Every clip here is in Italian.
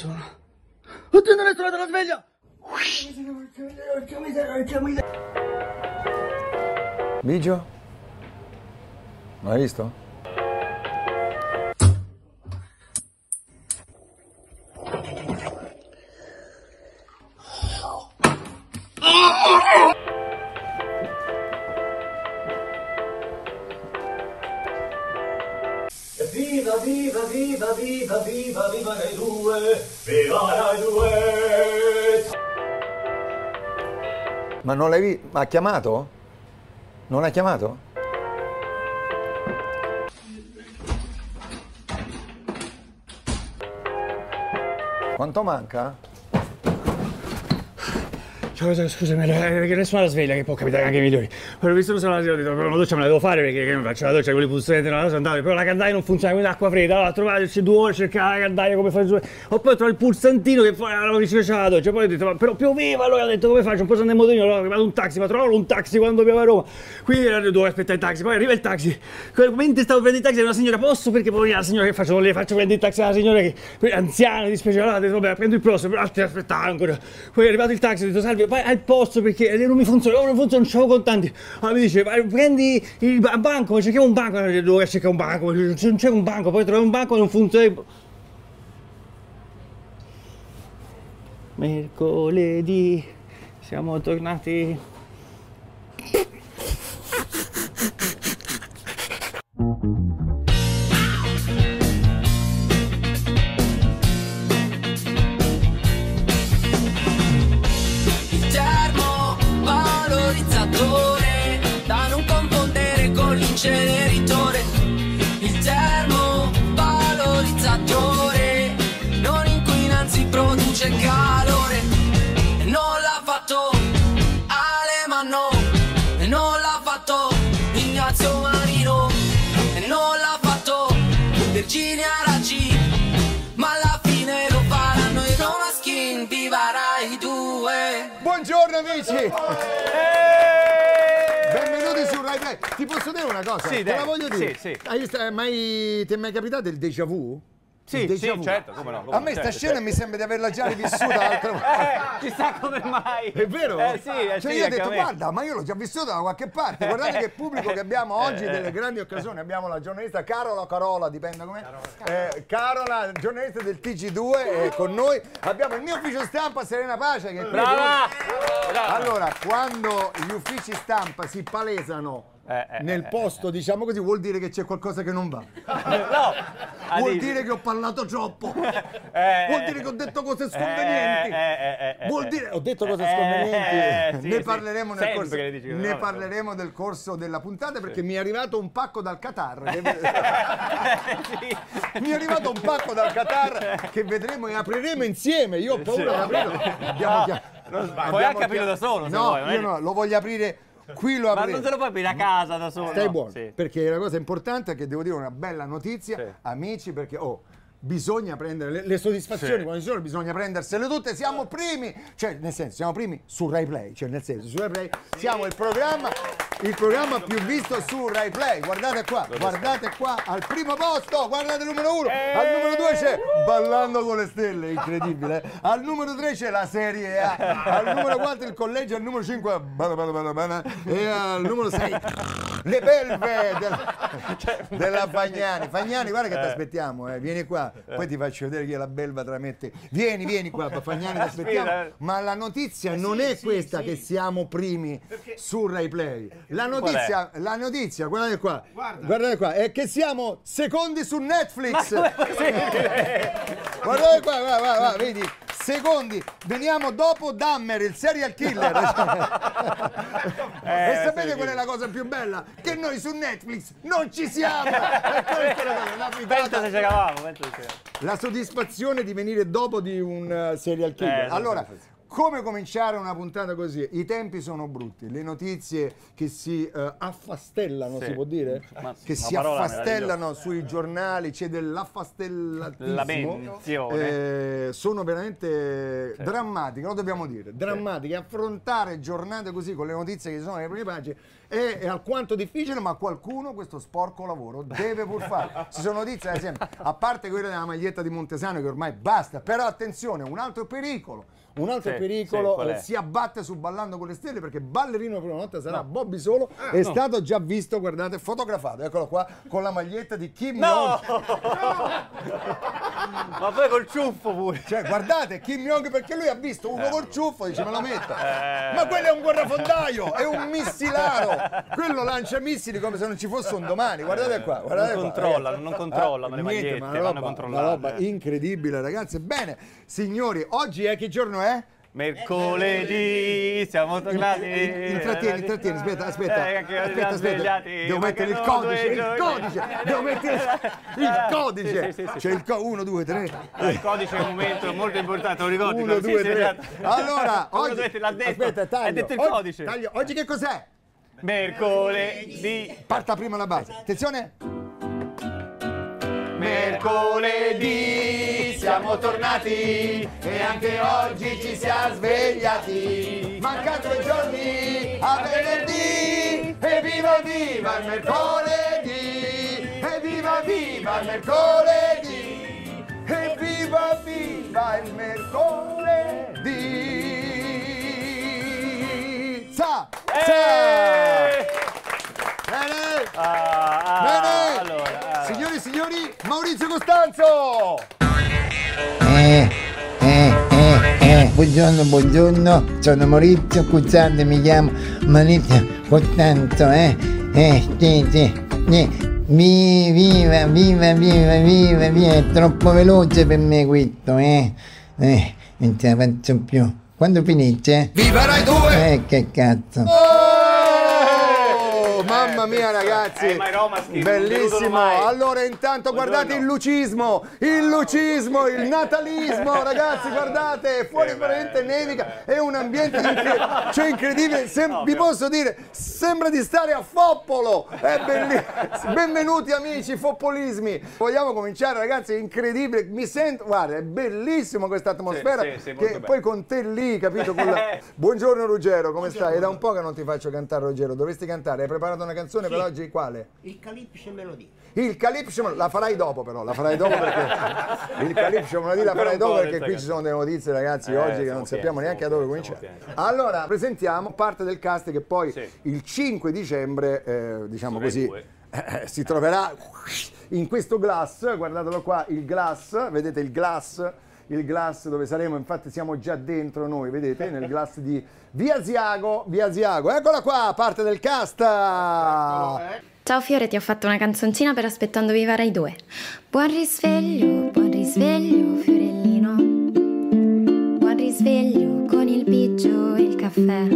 sono? Oddio, non è suonata la sveglia! Non l'hai visto? Ha chiamato? Non ha chiamato? Quanto manca? Ciao, scusami, eh, perché nessuno la sveglia, che può capitare anche ai migliori. Però visto che sono la sera, ho detto, una doccia me la devo fare perché mi faccio la doccia con le pulsette, non la so andare, però la caldaia non funziona, quindi acqua fredda, allora trovarci due ore, cercare la caldaia come fare su. Ho poi trovato il pulsantino che poi allora vicino c'è la doccia, poi ho detto, ma però pioveva, allora ho detto come faccio? Un po' sono in motorino, allora ho un taxi, ma trovavo un taxi quando piove a Roma. Quindi dovevo aspettare il taxi, poi arriva il taxi. Mentre stavo prendendo il taxi, una signora, posso? Perché poi la signora che faccio? Non le faccio prendere il taxi alla signora che anziana, dispiace, allora ho detto, vabbè, prendo il prossimo, però aspettare ancora. Poi è arrivato il taxi, ho detto, salve, vai al posto perché non mi funziona, oh, non funziona, non c'avevo contanti. Allora mi dice, vai, prendi il ba- banco, cerchiamo un banco, allora, dove cercare un banco, non c'è un banco, poi troviamo un banco non funziona. Mercoledì siamo tornati. Cosa? Sì, Te la voglio dire. Sì, sì. È mai, ti è mai capitato il déjà vu? Sì, sì, certo, come no, come A me sta certo, scena mi sembra di averla già rivissuta altre volte. Eh, chissà come mai. È vero? Eh sì, eh cioè sì, io ho detto, guarda, ma io l'ho già vissuta da qualche parte. Guardate che pubblico che abbiamo oggi, delle grandi occasioni. Abbiamo la giornalista Carola Carola, dipende come. Eh, Carola, giornalista del TG2, è con noi. Abbiamo il mio ufficio stampa, Serena Pace, che è! Brava! Allora, quando gli uffici stampa si palesano Eh, eh, nel eh, posto, diciamo così, vuol dire che c'è qualcosa che non va. No! Vuol dire che ho parlato troppo. Eh, Vuol dire che ho detto cose eh, sconvenienti. eh, eh, eh, Vuol eh, dire, ho detto cose eh, sconvenienti. eh, sì, ne sì. parleremo nel Sempre corso. Ne no, parleremo del corso della puntata perché mi è arrivato un pacco dal Qatar. che- sì. mi è arrivato un pacco dal Qatar che vedremo e apriremo insieme. Io ho paura di aprirlo. Abbiamo chia- Non sbagli. abbiamo Puoi anche chia- aprirlo da solo, No, vuoi, io no, lo voglio aprire. Qui lo Ma apriremo. non te lo puoi aprire a casa da solo. Stai no? buono, Sì. perché la cosa importante è che devo dire una bella notizia, Sì. amici, perché oh, bisogna prendere le, le soddisfazioni, Sì. quando ci sono bisogna prendersele tutte, siamo primi, cioè nel senso siamo primi su Rai Play, cioè nel senso su Rai Play siamo il programma, il programma più visto su Rai Play, guardate qua, guardate qua, al primo posto, guardate il numero uno, al numero due c'è Ballando con le stelle, incredibile, eh. al numero tre c'è la Serie A, al numero 4 il collegio, al numero 5 bana, bana, bana, bana, e al numero 6 le belve del- della Fagnani. Fagnani, guarda che ti aspettiamo, eh. vieni qua, poi ti faccio vedere chi è la belva tra me e te. Vieni, vieni qua, Fagnani, ti aspettiamo. Ma la notizia non è questa che siamo primi su Rai Play. La notizia, la notizia, guardate qua, guardate qua, è che siamo secondi su Netflix. Guardate qua, va, va, va, vedi? Secondi, veniamo dopo Dahmer, il serial killer. Eh, e sapete qual è la cosa più bella? Che noi su Netflix non ci siamo! E questa è la cosa, se c'eravamo, pensa se c'eravamo. La soddisfazione di venire dopo di un eh, serial killer. Eh, allora. Come cominciare una puntata così? I tempi sono brutti, le notizie che si eh, affastellano, Sì. si può dire? Ma- che si affastellano sui giornali, c'è dell'affastellatismo. Eh, sono veramente drammatiche, lo dobbiamo dire, drammatiche. Affrontare giornate così con le notizie che ci sono nelle prime pagine è, è alquanto difficile, ma qualcuno questo sporco lavoro deve pur fare. Ci sono notizie, ad esempio, a parte quella della maglietta di Montesano che ormai basta, però attenzione, un altro pericolo. Un altro Sì, pericolo sì, eh, si abbatte su Ballando con le Stelle perché ballerino la prima notte sarà Bobby Solo. È stato già visto, guardate, fotografato, eccolo qua, con la maglietta di Kim No! Jong. Ma poi col ciuffo pure. Cioè, guardate, Kim Jong perché lui ha visto uno col ciuffo, dice me lo metto. Eh. Ma quello è un guerrafondaio, è un missilaro. Quello lancia missili come se non ci fosse un domani. Guardate qua, guardate Non controllano, non controllano le niente, magliette, ma una vanno roba, controllate. Una roba incredibile, ragazzi. Bene, signori, oggi è che giorno è? Mercoledì siamo tornati. Intrattieni, intrattieni, aspetta, aspetta. Eh, aspetta, aspetta. Devo mettere il codice, il codice, devo mettere il codice. Sì, sì, sì, sì. C'è il co- 1, 2, 3. Il codice è un momento molto importante, lo ricordi? 1, quando si 2, è 3. svegliato? Allora, oggi. Aspetta, taglio. Hai detto il codice. taglio. Oggi che cos'è? Mercoledì. Parta prima la base. Attenzione. Mercoledì siamo tornati e anche oggi ci siamo svegliati. Mancano due giorni a venerdì e viva viva il mercoledì e viva viva il mercoledì e viva viva il mercoledì. Sa, sa. Eh! Bene. Ah, ah, Bene! allora, ah. Signori e signori, Maurizio Costanzo! Buongiorno, buongiorno, sono Maurizio, scusate, mi chiamo Maurizio Costanzo, eh, eh, sì, sì, eh, vi- viva, viva, viva, viva, viva, è troppo veloce per me questo, eh, eh, non ce la faccio più. Quando finisce? Viva Rai 2! Eh, che cazzo. Mamma mia ragazzi! Eh, Bellissimo! Allora intanto guardate il lucismo, il lucismo, il natalismo, ragazzi guardate, fuori veramente nevica, è un ambiente incre- cioè incredibile, Sem- vi posso dire, sembra di stare a Foppolo, è bellissimo, benvenuti amici foppolismi, vogliamo cominciare ragazzi, è incredibile, mi sento, guarda, è bellissimo questa atmosfera, sì, sì, che poi con te lì, capito? La- Buongiorno Ruggero, come stai? È da un po' che non ti faccio cantare Ruggero, dovresti cantare, hai preparato una canzone per oggi, quale? Il Calypso Melodie. Il Calypso, la farai dopo però, la farai dopo perché il Calypso Melodie la farai dopo perché qui ci sono delle notizie ragazzi Eh, oggi che non sappiamo pieni, neanche da dove cominciare. Allora, presentiamo parte del cast che poi Sì. il 5 dicembre, eh, diciamo Rai così, eh, si troverà in questo glass, guardatelo qua, il glass, vedete il glass, il glass dove saremo, infatti siamo già dentro noi, vedete, nel glass di Via Ziago, Via Ziago, eccola qua, parte del cast! Ciao Fiore, ti ho fatto una canzoncina per Aspettando Viva Rai 2. Buon risveglio, buon risveglio, Fiorellino. Buon risveglio con il biggio e il caffè.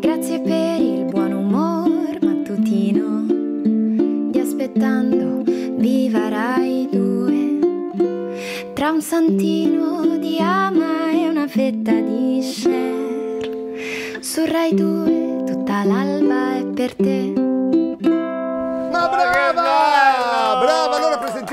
Grazie per il buon umor mattutino. Di Aspettando Viva Rai 2. Tra un santino di ama e una fetta di share. Su Rai 2 tutta l'alba è per te. Ma brava! Brava!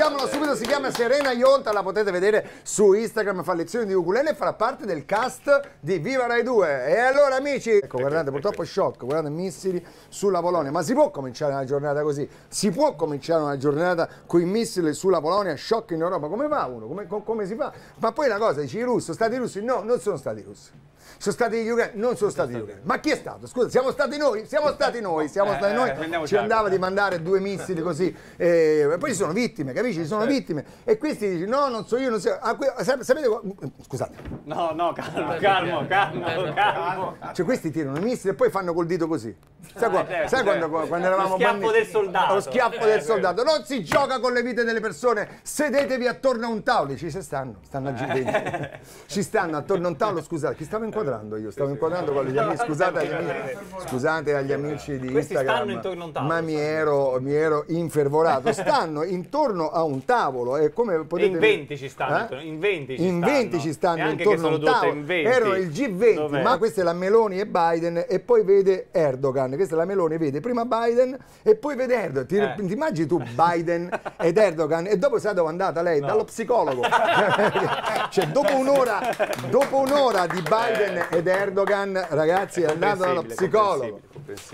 Presentiamola subito, si chiama Serena Ionta, la potete vedere su Instagram, fa lezioni di ukulele e farà parte del cast di Viva Rai 2. E allora amici, ecco guardate, purtroppo è shock, guardate missili sulla Polonia, ma si può cominciare una giornata così? Si può cominciare una giornata con i missili sulla Polonia, shock in Europa? Come fa uno? Come, co- come si fa? Ma poi una cosa, dici i russi, stati russi? No, non sono stati russi. Sono stati gli ucraini? Non sono stati gli ucraini. Ma chi è stato? Scusa, siamo stati noi? Siamo stati noi, siamo Eh, stati eh, noi. prendiamoci Ci andava di mandare due missili così. eh, e poi ci sono vittime, capisci? Ci sono vittime. E questi dici, no, non so io, non so. ah, sapete, qua- scusate, No, no, calmo, calmo, calmo, calmo. cioè questi tirano i missili e poi fanno col dito così. Sai, qua- certo, sai quando, certo. quando eravamo Lo schiaffo bambini? del soldato. Lo schiaffo Eh, del soldato. Non si gioca con le vite delle persone. Sedetevi attorno a un tavolo. Se stanno, stanno a G20. Ci stanno attorno a un tavolo, scusate, chi stava inquadrando? Inquadrando io, stavo inquadrando con gli amici, scusate agli amici, scusate agli amici di Questi Instagram, ma mi ero, mi ero infervorato. Stanno intorno a un tavolo e come potete... in 20 ci stanno, Eh? in 20 ci In stanno. 20 ci stanno intorno a un tavolo. in 20. Erano il G20, Dov'è? ma questa è la Meloni e Biden e poi vede Erdogan. Questa è la Meloni, vede prima Biden e poi vede Erdogan. Ti, Eh. ti immagini tu Biden ed Erdogan e dopo sai dove è andata lei? Dallo psicologo. cioè dopo un'ora, dopo un'ora di Biden ed Erdogan, ragazzi, è andato dallo psicologo.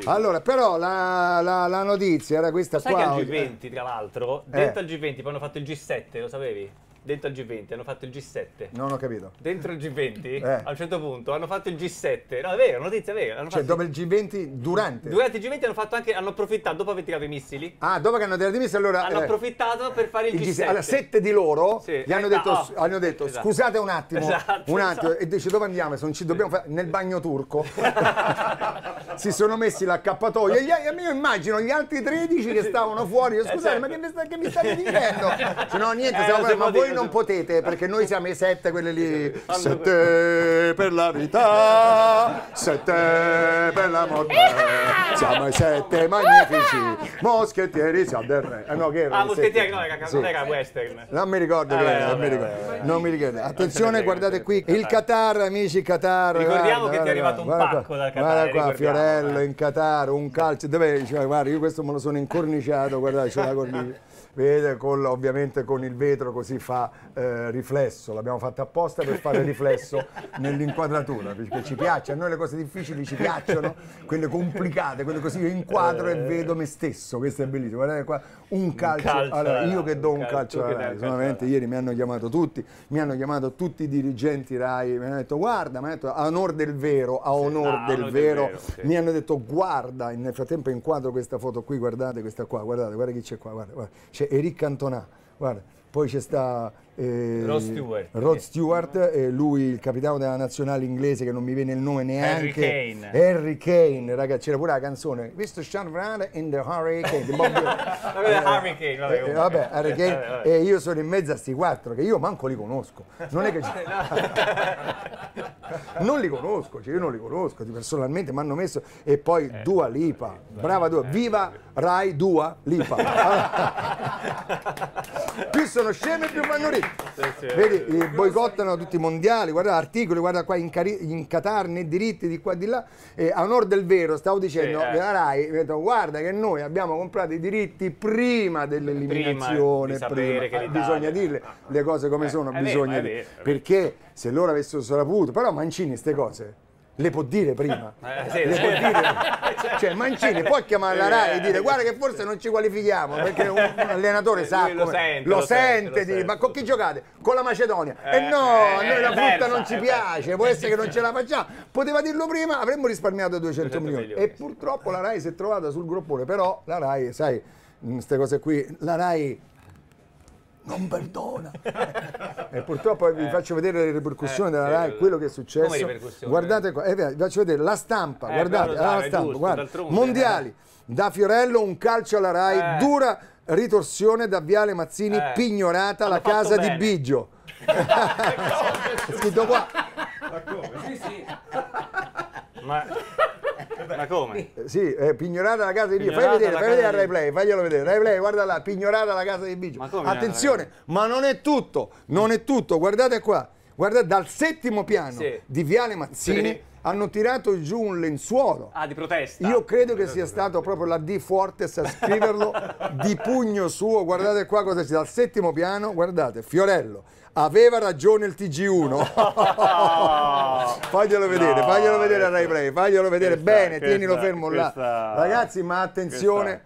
Allora, però la, la- la notizia era questa Sai qua. che al oggi. G20, tra l'altro, Eh. dentro al G20 poi hanno fatto il G7, lo sapevi? Dentro al G20 hanno fatto il G7. Non ho capito. Dentro il G20, Eh. a un certo punto, hanno fatto il G7. No, è vero, notizia è vera. Cioè, fatto- dopo il G20, durante. Durante il G20 hanno fatto anche, hanno approfittato, dopo aver tirato i missili, Ah, dopo che hanno tirato i missili, allora. hanno eh, approfittato per fare il il G7. G7. Allora, sette di loro Sì. gli hanno Eh, detto, ah, oh. hanno detto Esatto. scusate un attimo, Esatto, un attimo, esatto. e dice dove andiamo? Se non ci dobbiamo fare nel bagno turco. si sono messi l'accappatoio e gli, io immagino gli altri 13 che stavano fuori. Io, Scusate, certo. ma che mi, sta- che mi state dicendo? Cioè, no, niente, Eh, stiamo ma può voi non potete perché noi siamo i sette, quelli lì. Sette per la vita, sette per la morte. Siamo i sette magnifici moschettieri siamo del re. Eh, no, che era Ah, Moschettieri, no, era, Sì. non era western. Non mi ricordo Ah, che era, non mi ricordo. Non mi ricordo. Attenzione, guardate qui il Qatar, amici Qatar. Ricordiamo guarda, che ti è guarda arrivato un guarda pacco qua. dal Qatar, Guarda qua, Fiorello eh. in Qatar, un calcio. Dove, cioè, guarda, io questo me lo sono incorniciato, guardate, c'è la cornice. Vede, con- ovviamente con il vetro così fa eh, riflesso, l'abbiamo fatto apposta per fare riflesso nell'inquadratura, perché ci piace, a noi le cose difficili ci piacciono, quelle complicate, quelle così io inquadro e vedo me stesso, questo è bellissimo, guardate qua, un calcio, calcio allora, alla io che do un un calcio calcio alla Rai, un solamente ieri mi hanno chiamato tutti, mi hanno chiamato tutti i dirigenti Rai, mi hanno detto guarda, mi hanno detto a onor del vero, a onor ah, del vero, vero, sì. mi hanno detto guarda, nel frattempo inquadro questa foto qui, guardate questa qua, guardate, guarda chi c'è qua, guarda, guarda. c'è Eric Cantona, guarda, poi c'è sta eh, Rod Stewart. Rod Stewart, eh, lui il capitano della nazionale inglese che non mi viene il nome neanche. Harry Kane. Harry Kane, ragazzi, c'era pure la canzone. Visto Sean in the Hurricane. Bob Dylan. Vabbè, Harry Kane, vabbè, Eh, vabbè, Harry Kane, Vabbè, vabbè. e io sono in mezzo a sti quattro che io manco li conosco. Non è che non li conosco, cioè io non li conosco, personalmente mi hanno messo e poi Eh. Dua Lipa, brava Dua, viva Rai Dua Lipa. più sono sceme più vanno ricchi. Vedi, eh, boicottano tutti i mondiali, guarda articoli, guarda qua in, Cari- in Qatar né diritti di qua e di là. E a onor del vero, stavo dicendo, Sì, eh. la Rai, detto, guarda che noi abbiamo comprato i diritti prima dell'eliminazione. Prima Eh, l'Italia- bisogna dirle le cose come sono, è vero, bisogna dire. Perché se loro avessero saputo, però Mancini queste cose le può dire prima. Eh, sì, le sì. può dire. Cioè Mancini può chiamare la Rai e dire guarda che forse non ci qualifichiamo perché un, un allenatore sa Lui lo come- sente, lo lo sente, sente, lo dire, sente. ma con chi giocate? Con la Macedonia. Eh, e no, eh, a noi la frutta persa, non ci piace, può essere che non ce la facciamo. Poteva dirlo prima, avremmo risparmiato 200 200 milioni. milioni, E purtroppo la Rai si è trovata sul groppone, però la Rai, sai, queste cose qui, la Rai non perdona. e purtroppo vi faccio vedere le ripercussioni Eh, della sì, Rai, lo- quello che è successo. come? Guardate qua, eh, vi faccio vedere la stampa, Eh, guardate, la stampa, giusto, guarda. Mondiali, da Fiorello un calcio alla Rai, Eh. dura ritorsione da Viale Mazzini, Eh. pignorata la Hanno fatto casa di bene. Biggio. È scritto qua. Ma, ma come? Eh, Sì, è pignorata la casa di Biggio. Fai vedere, fai vedere a di- Rai Play, faglielo vedere. Rai Play, guarda là, pignorata la casa di Biggio. Ma come Attenzione, ma non è tutto, non è tutto. Guardate qua, guardate dal settimo piano Sì. di Viale Mazzini. Hanno tirato giù un lenzuolo. Ah, di protesta. Io credo che sia stato proprio la D Fortes a scriverlo di pugno suo. Guardate qua cosa c'è dal settimo piano. Guardate, Fiorello. Aveva ragione il TG1. faglielo vedere, No, faglielo vedere a Rai Play, faglielo vedere questa- bene, questa- tienilo fermo là. questa- Ragazzi, ma attenzione.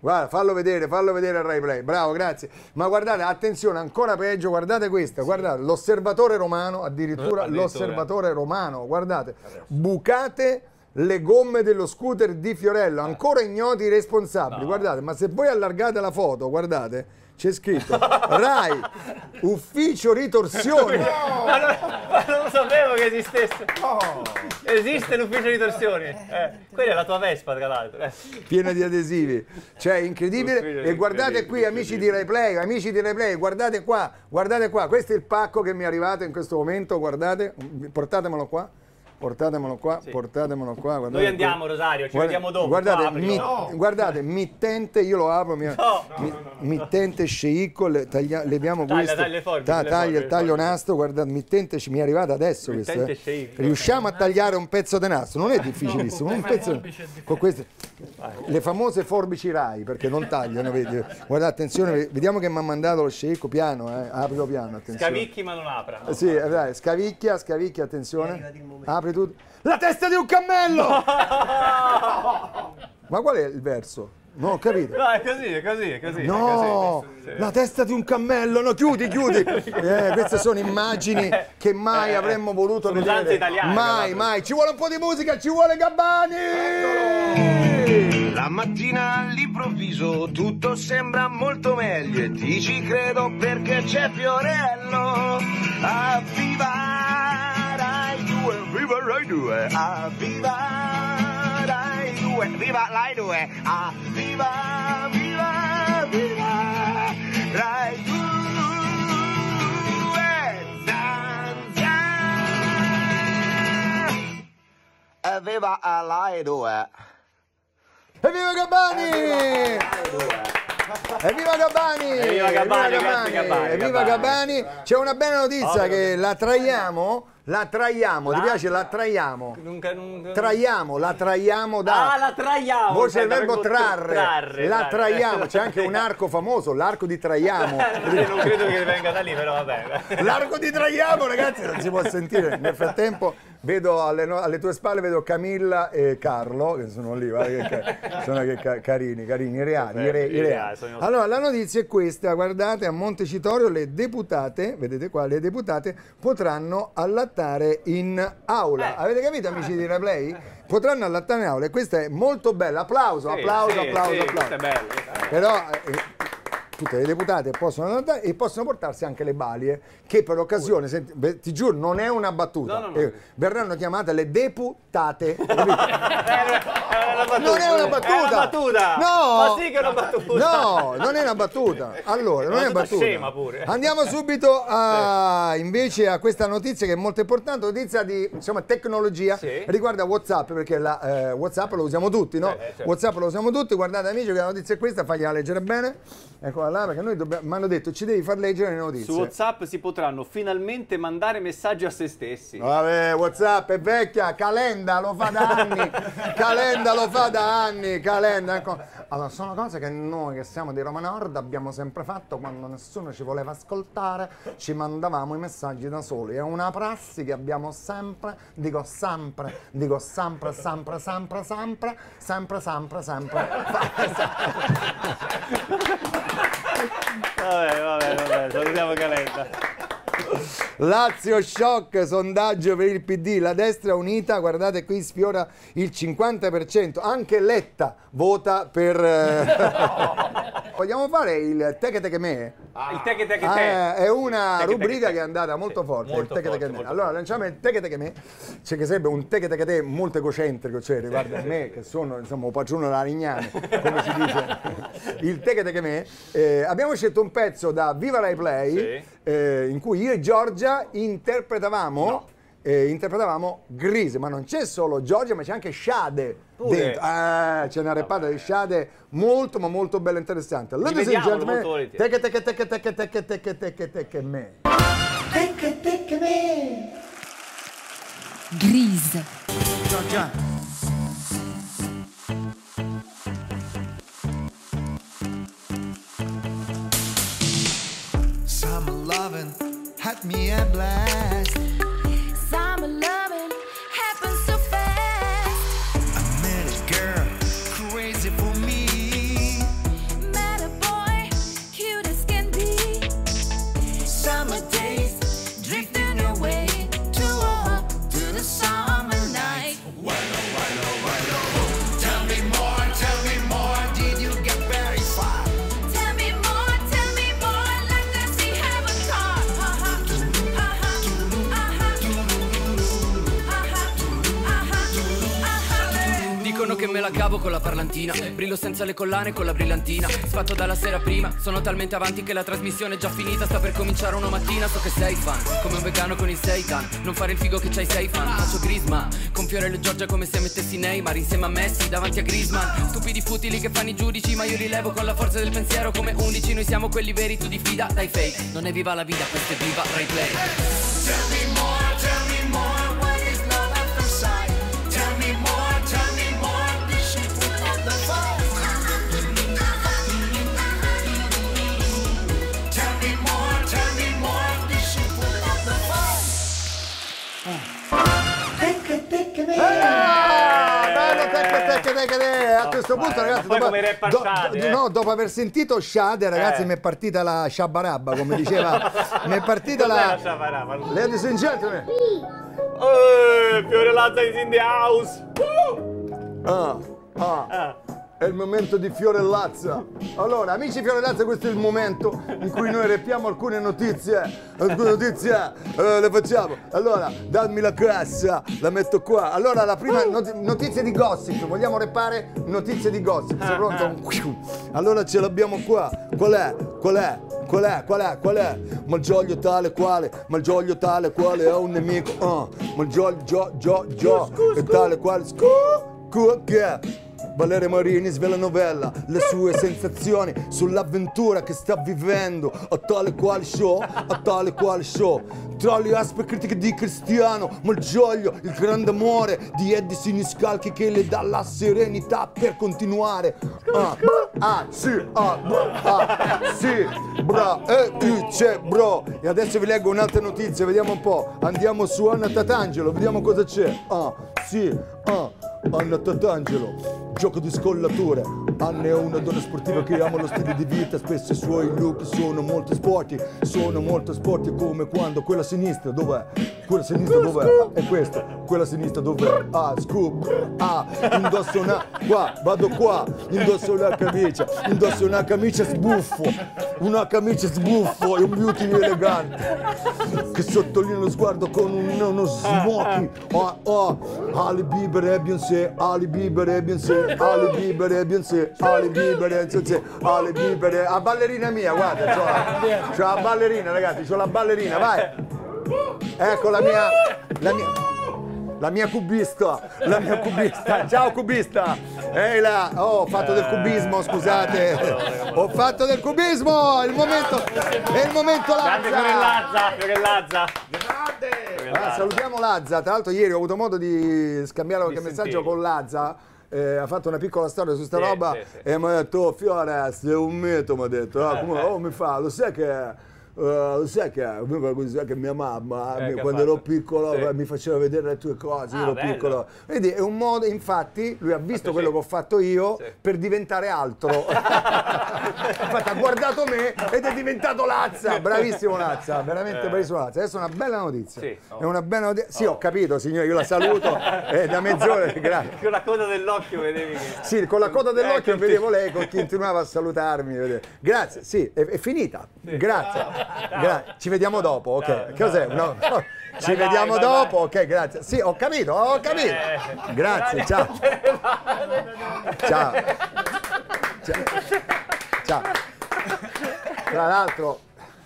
Guarda, fallo vedere, fallo vedere a Rai Play. Bravo, grazie. Ma guardate, attenzione, ancora peggio, guardate questa, guardate, l'osservatore romano, addirittura, Addirittura. l'osservatore romano, guardate, bucate le gomme dello scooter di Fiorello, ancora ignoti i responsabili. Guardate, ma se voi allargate la foto, guardate, c'è scritto Rai, ufficio ritorsioni. Ma non, ma non lo sapevo che esistesse. Esiste l'ufficio di torsioni. Eh, quella è la tua Vespa, tra l'altro. Eh. piena di adesivi. Cioè, incredibile. Incredibile, E guardate qui, amici di Replay, amici di Replay, guardate qua, guardate qua. Questo è il pacco che mi è arrivato in questo momento, guardate, portatemelo qua. Portatemelo qua, portatemelo qua. guardate Noi andiamo, Rosario, ci Guarda- vediamo dopo. Guardate, apri. mi- No. guardate, mittente, io lo apro, mi- mi- mittente sceicco, le, taglia- leviamo Taglia, questo, taglia le forbici, ta- taglia il taglio nastro, guardate, mittente ci mi è arrivata adesso questo, Mittente eh. sceicco. Riusciamo a tagliare un pezzo di nastro, non è difficilissimo, un pezzo con queste le famose forbici Rai perché non tagliano, vedi. Guardate, attenzione, vediamo che mi ha mandato lo sceicco piano, eh. Aprilo piano, attenzione. Scavicchi ma non apra. Sì, eh, dai, scavicchia, scavicchia, attenzione. Apri tutto. La testa di un cammello! Ma qual è il verso? Non ho capito. No, è così, è così, è così. No, è così. Sì. la testa di un cammello, no, chiudi, chiudi. Eh, queste sono immagini che mai avremmo voluto sono vedere. italiane, Mai, mai. Ci vuole un po' di musica, ci vuole Gabbani! La mattina all'improvviso tutto sembra molto meglio e ti ci credo perché c'è Fiorello. Viva Rai 2, viva Rai 2, ah, viva Rai 2, viva Rai 2, ah, viva, viva, viva Rai 2. Dan, dan. E viva Rai 2. Evviva Gabbani! Evviva Gabbani! Evviva Gabbani, Evviva Gabbani. C'è una bella notizia che la traiamo, la traiamo, ti piace? La traiamo. Nunca- nunca- Traiamo, la traiamo da... Ah, la traiamo! C'è il verbo trarre, trarre, la trarre. traiamo, c'è anche un arco famoso, l'arco di Traiamo. Non credo che venga da lì, però vabbè. L'arco di Traiamo, ragazzi, non si può sentire. Nel frattempo vedo alle, no- alle tue spalle vedo Camilla e Carlo, che sono lì, guarda che, ca- sono che ca- carini, carini, reali, re- I reali. Allora, la notizia è questa, guardate, a Montecitorio le deputate, vedete qua, le deputate potranno allattare in aula. Eh. Avete capito, amici di Replay? Potranno allattare in aula e questa è molto bella. Applauso, Sì, applauso, sì, applauso, sì, applauso. Però eh, tutte le deputate possono andare e possono portarsi anche le balie che per l'occasione, ti giuro, non è una battuta, No, no, no. eh, verranno chiamate le deputate. capito? È una battuta. non è una battuta! È una battuta! No! Ma sì che è una battuta! No, non è una battuta. Allora, non è una battuta. Andiamo subito a, invece a questa notizia che è molto importante, notizia di insomma, tecnologia, Sì. riguarda WhatsApp, perché la, eh, WhatsApp lo usiamo tutti, no? Eh, certo. WhatsApp lo usiamo tutti, guardate amici che la notizia è questa, fagliela leggere bene. Eccola là, perché noi dobbiamo- mi hanno detto ci devi far leggere le notizie. Su WhatsApp si potranno finalmente mandare messaggi a se stessi. Vabbè, Whatsapp è vecchia, Calenda lo fa da anni, Calenda lo fa da anni, Calenda. Ecco. Allora, sono cose che noi che siamo di Roma Nord abbiamo sempre fatto quando nessuno ci voleva ascoltare, ci mandavamo i messaggi da soli. È una prassi che abbiamo sempre, dico sempre, dico sempre, sempre, sempre, sempre, sempre, sempre, sempre. Vabbè, vabbè, vabbè, salutiamo Calenda. Lazio shock, sondaggio per il PD, la destra unita, guardate qui sfiora il 50%, anche Letta vota per... eh, Vogliamo fare il Teche Teche Me? Il te che te che Ah, te. è una Teche Teche rubrica Te. che è andata molto Sì, forte, molto il Teche forte, Teche molto Allora lanciamo il Teche Teche Me, cioè che sarebbe un Teche Teche Te molto egocentrico, cioè riguarda me che sono insomma un patrono della Rignane, come si dice. Il Teche Teche Me. Eh, abbiamo scelto un pezzo da Viva Rai Play Sì. eh, in cui io e Giorgia interpretavamo eh, interpretavamo Grise, ma non c'è solo Giorgia, ma c'è anche Shade dentro. Eh, c'è una rappata di Shade molto ma molto bella e interessante. Ladies and gentlemen, molto volentieri. Teche teche teche teche teche teche teche teche me. Grise. Giorgia. Summer loving had me a blast. La cavo con la parlantina. Brillo senza le collane con la brillantina. Sfatto dalla sera prima Sono talmente avanti che la trasmissione è già finita. Sta per cominciare una mattina So che sei fan. Come un vegano con il seitan. Non fare il figo che c'hai sei fan. Faccio Grisma Con Fiore e Giorgia come se mettessi Neymar. Insieme a Messi davanti a Grisman Stupidi futili che fanno i giudici Ma io li levo con la forza del pensiero. Come 11 Noi siamo quelli veri tu diffida dai fake. Non è viva la vita questo è viva Rai Play A questo punto, ragazzi, dopo, do- Shade, eh. no, dopo aver sentito Shade, ragazzi, Eh. mi è partita la sciabarabba, come diceva. mi è partita la la. Ladies and gentlemen. Eh, Fiore Lazza is in the house Ah, ah. Ah. È il momento di Fiorellazza. Allora, amici Fiorellazza, questo è il momento in cui noi reppiamo alcune notizie. Alcune notizie eh, le facciamo. Allora, dammi la cassa, la metto qua. Allora, la prima not- notizia di gossip. Vogliamo reppare notizie di gossip. Sei pronto? Allora ce l'abbiamo qua. Qual è? Qual è? Qual è? Qual è? Qual è? Malgioglio tale quale, Malgioglio tale quale è un nemico. Ah, Malgioglio, gio, gio, gio, è tale quale. Scu, cu, che? Valeria Marini svela novella, le sue sensazioni sull'avventura che sta vivendo a tale quale show, a tale quale show. Tra le aspe critiche di Cristiano, Malgioglio, il grande amore di Eddie Siniscalchi che le dà la serenità per continuare. Ah, ah, sì, ah, bra, ah, sì, bra, e c'è, bro. E adesso vi leggo un'altra notizia, vediamo un po'. Andiamo su Anna Tatangelo, vediamo cosa c'è. Ah, sì, ah. Anna Tatangelo, gioco di scollature. Anna è una donna sportiva che ama lo stile di vita, spesso i suoi look sono molto sporchi, sono molto sporchi come quando quella sinistra, dov'è? Quella sinistra dov'è? È questa, quella sinistra dov'è? Ah, scoop, ah, indosso una, qua, vado qua, indosso una camicia, indosso una camicia sbuffo, una camicia sbuffo e un beauty elegante che sottolinea lo sguardo con un, uno smoking. Oh, oh, Ali Bieber e Beyoncé, Ali Bieber e Beyoncé, Ali Bieber e Beyoncé, Ali Bieber e Beyoncé, Ali Bieber e... A ballerina mia, guarda, c'ho la, c'ho la ballerina, ragazzi, c'ho la ballerina, vai. Ecco la mia... La mia... La mia cubista, la mia cubista, ciao cubista! Ehi là, oh, ho fatto del cubismo, scusate, ho fatto del cubismo, è il momento, è il momento Grande Lazza! Fiore Lazza Lazza Ah, salutiamo Lazza, tra l'altro ieri ho avuto modo di scambiare qualche messaggio con Lazza. Eh, ha fatto una piccola storia su sta Sì, roba sì, sì. e mi ha detto oh, Fiore sei un mito mi ha detto ah, come- oh, mi fa lo sai che eh, lo sai che, lo sai che mia mamma Eh, quando ero piccolo Sì. eh, mi faceva vedere le tue cose, Ah, ero bello. piccolo. Vedi, è un modo, infatti, lui ha visto quello che ho fatto io Sì. per diventare altro. infatti ha guardato me ed è diventato Lazza, bravissimo Lazza, veramente bravissimo Lazza. Adesso è una bella notizia. Sì. È una bella notizia. Sì, ho capito, signore, io la saluto. È da mezz'ora, grazie. Con la coda dell'occhio vedevi che... Sì, con la coda dell'occhio Eh, vedevo lei che continuava a salutarmi. vedete. Grazie, sì, è, è finita. Grazie. Gra- ci vediamo dopo, ok. Che Cos'è? No, no. Ci Vai, vai, vediamo vai, dopo, ok, grazie. Sì, ho capito, ho capito. Eh. Grazie, ciao. Ciao. Ciao. Ciao. Tra l'altro,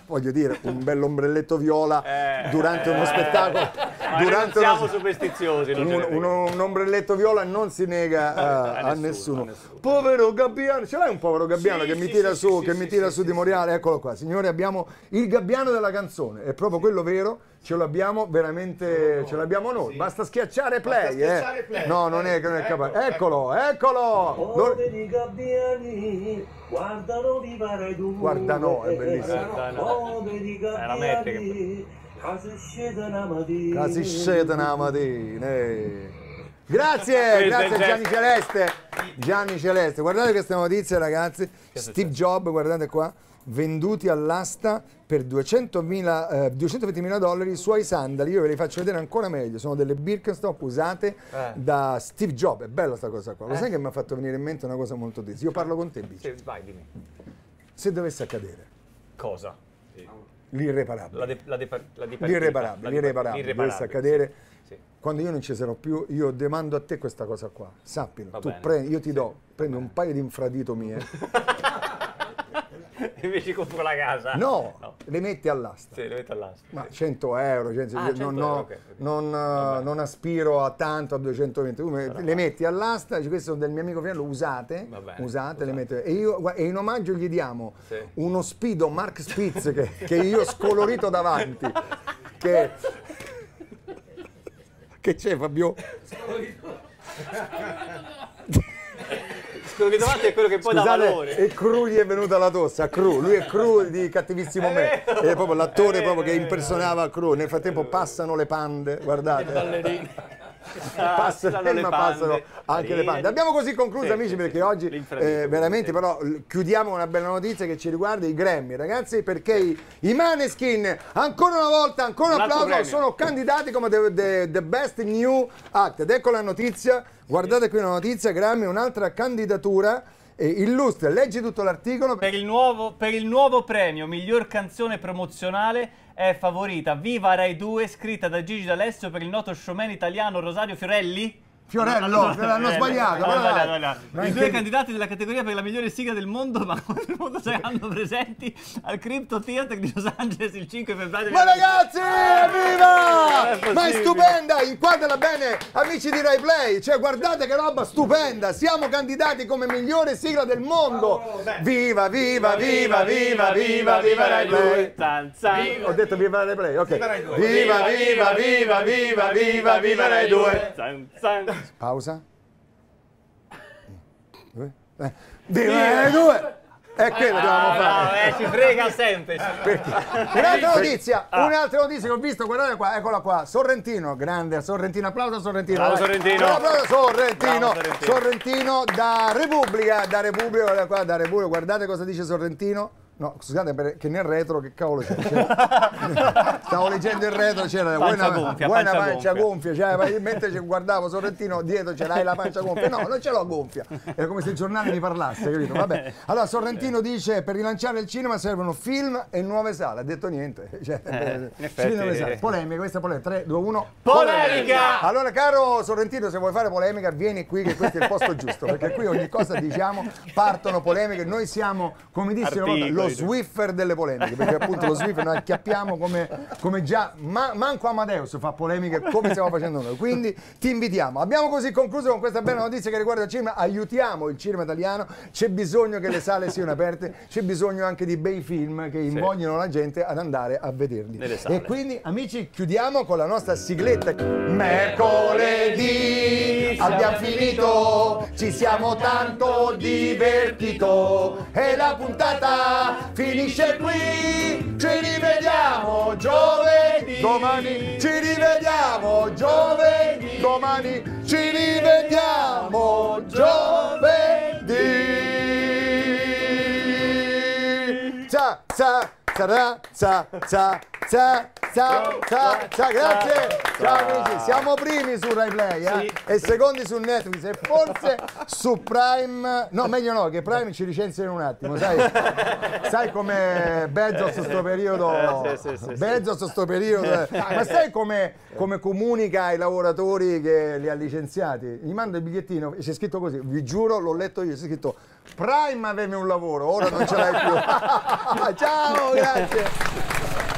voglio dire, un bell'ombrelletto viola Eh. durante uno spettacolo. Noi non Durante siamo uno... superstiziosi, non Un, uno- un ombrelletto viola non si nega eh, a, a nessuno, nessuno, a nessuno. Povero Gabbiano, ce l'hai un povero Gabbiano Sì, che mi sì, tira sì, su, sì, che sì, mi sì, tira sì, su sì. di morale? Eccolo qua, signori, abbiamo il Gabbiano della canzone, è proprio quello vero, ce l'abbiamo veramente, ce l'abbiamo noi. Basta schiacciare play, schiacciare eh. play. No, non è che non è Ecco, capace. Eccolo, eccolo! Lo- Ode i gabbiani guardano 2 Guardano, è bellissimo. Guardano. Ode i È la metrica. gabbiani Casi scende una mattina. eh. Grazie, grazie il Gianni. Celeste. Gianni Celeste, guardate queste notizie ragazzi. Steve Jobs, guardate qua, venduti all'asta per 200.000, eh, 220.000 dollari i suoi sandali. Io ve li faccio vedere ancora meglio. Sono delle Birkenstock usate Eh. da Steve Jobs. È bella sta cosa qua. Lo sai che mi ha fatto venire in mente una cosa molto triste? Io parlo con te, Bici. Sì, vai, dimmi. Se dovesse accadere Cosa? L'irreparabile. La, de- la, la. L'irreparabile, l'irreparabile, dovesse accadere Sì. Quando io non ci sarò più, io demando a te questa cosa qua. Sappilo, Va tu bene. prendi, io ti do, prendi un paio di infradito mie. Invece compro la casa. No, No. le metti all'asta. Sì, le metto all'asta. Ma 100 euro, cioè, Ah, 100 non, euro, ho- ok, ok. non, eh, non aspiro a tanto, a 220, tu me- le metti all'asta, dici queste sono del mio amico Fiello, usate, bene, usate, le metti, e, io, e in omaggio gli diamo Sì. uno Spido Mark Spitz che, che io scolorito davanti, che, che c'è Fabio? Quello che davanti è quello che poi dà Scusate, valore. e Cru gli è venuta la tosse, a Cru, lui è Cru di Cattivissimo Me, è proprio l'attore proprio che impersonava Cru, nel frattempo passano le pande, guardate. Ballerini. passano, Passano le pande. passano anche le pande. Abbiamo così concluso, Sì, amici, sì, perché sì. oggi eh, veramente però chiudiamo con una bella notizia che ci riguarda i Grammy, ragazzi, perché i, i Maneskin, ancora una volta, ancora un applauso, premio. sono candidati come the, the- the Best New Act. Ed ecco la notizia, guardate qui la notizia, Grammy, un'altra candidatura. Illustra, leggi tutto l'articolo. Per per il nuovo premio miglior canzone promozionale è favorita Viva Rai 2 scritta da Gigi D'Alessio per il noto showman italiano Rosario Fiorelli. Fiorello, No, no, hanno sbagliato, no, no, I due candidati della categoria per la migliore sigla del mondo, ma del mondo saranno presenti al Crypto Theater di Los Angeles il 5 febbraio. Ma ragazzi, è evviva! Ma è stupenda, inquadrala bene, amici di Rai Play. Cioè, guardate che roba stupenda. Siamo candidati come migliore sigla del mondo. Viva, viva, viva, viva, viva, viva Rai Play. Zan, zan. Ho detto viva Rai Play, ok. Viva, viva, viva, viva, viva, viva Rai 2. Zan, zan. Pausa. Eh, Viva Rai 2. È quello che dovevamo Ah, fare. no, eh, ci frega sempre. Un'altra notizia, Ah. un'altra notizia che ho visto, guardate qua, eccola qua, Sorrentino, grande Sorrentino, applauso a Sorrentino. Bravo. Sorrentino. Applauso Sorrentino. Sorrentino. Sorrentino da Repubblica, da Repubblica, guardate qua, da Repubblica, guardate cosa dice Sorrentino. No, scusate, perché nel retro che cavolo c'è? Stavo leggendo il retro, c'era Pancia buona, gonfia, buona pancia pancia gonfia. gonfia, cioè, mentre guardavo Sorrentino dietro ce l'hai la pancia gonfia. No, non ce l'ho gonfia. Era come se il giornale mi parlasse, capito? Vabbè. Allora Sorrentino dice per rilanciare il cinema servono film e nuove sale. Ha detto niente. Cioè, in effetti- e sale. Polemica, questa polemica. 3, 2, 1. Polemica! Allora, caro Sorrentino, se vuoi fare polemica, vieni qui che questo è il posto giusto, perché qui ogni cosa diciamo, partono polemiche. Noi siamo, come volta, Articoli, lo. Swiffer delle polemiche, perché appunto lo Swiffer noi acchiappiamo come, come già, ma- manco Amadeus fa polemiche come stiamo facendo noi. Quindi ti invitiamo. Abbiamo così concluso con questa bella notizia che riguarda il cinema. Aiutiamo il cinema italiano. C'è bisogno che le sale siano aperte, c'è bisogno anche di bei film che invoglino la gente ad andare a vederli. E quindi, amici, chiudiamo con la nostra sigletta. Mercoledì abbiamo finito, ci siamo tanto divertito e la puntata finisce qui. Ci rivediamo giovedì. Domani ci rivediamo giovedì. Domani ci rivediamo giovedì. Ciao, ciao, ciao, ciao, ciao, ciao, ciao, ciao, grazie. Ciao amici, siamo primi su Rai Play eh? e secondi su Netflix e forse su Prime, no meglio no, che Prime ci licenzia in un attimo, sai? Sai come Bezos sto periodo, Eh, sì, sì, sì, sì. Bezos sto periodo, eh. ma sai come, come comunica ai lavoratori che li ha licenziati? Gli manda il bigliettino e c'è scritto così, vi giuro, l'ho letto io, c'è scritto Prime avevi un lavoro, ora non ce l'hai più. Ciao, grazie.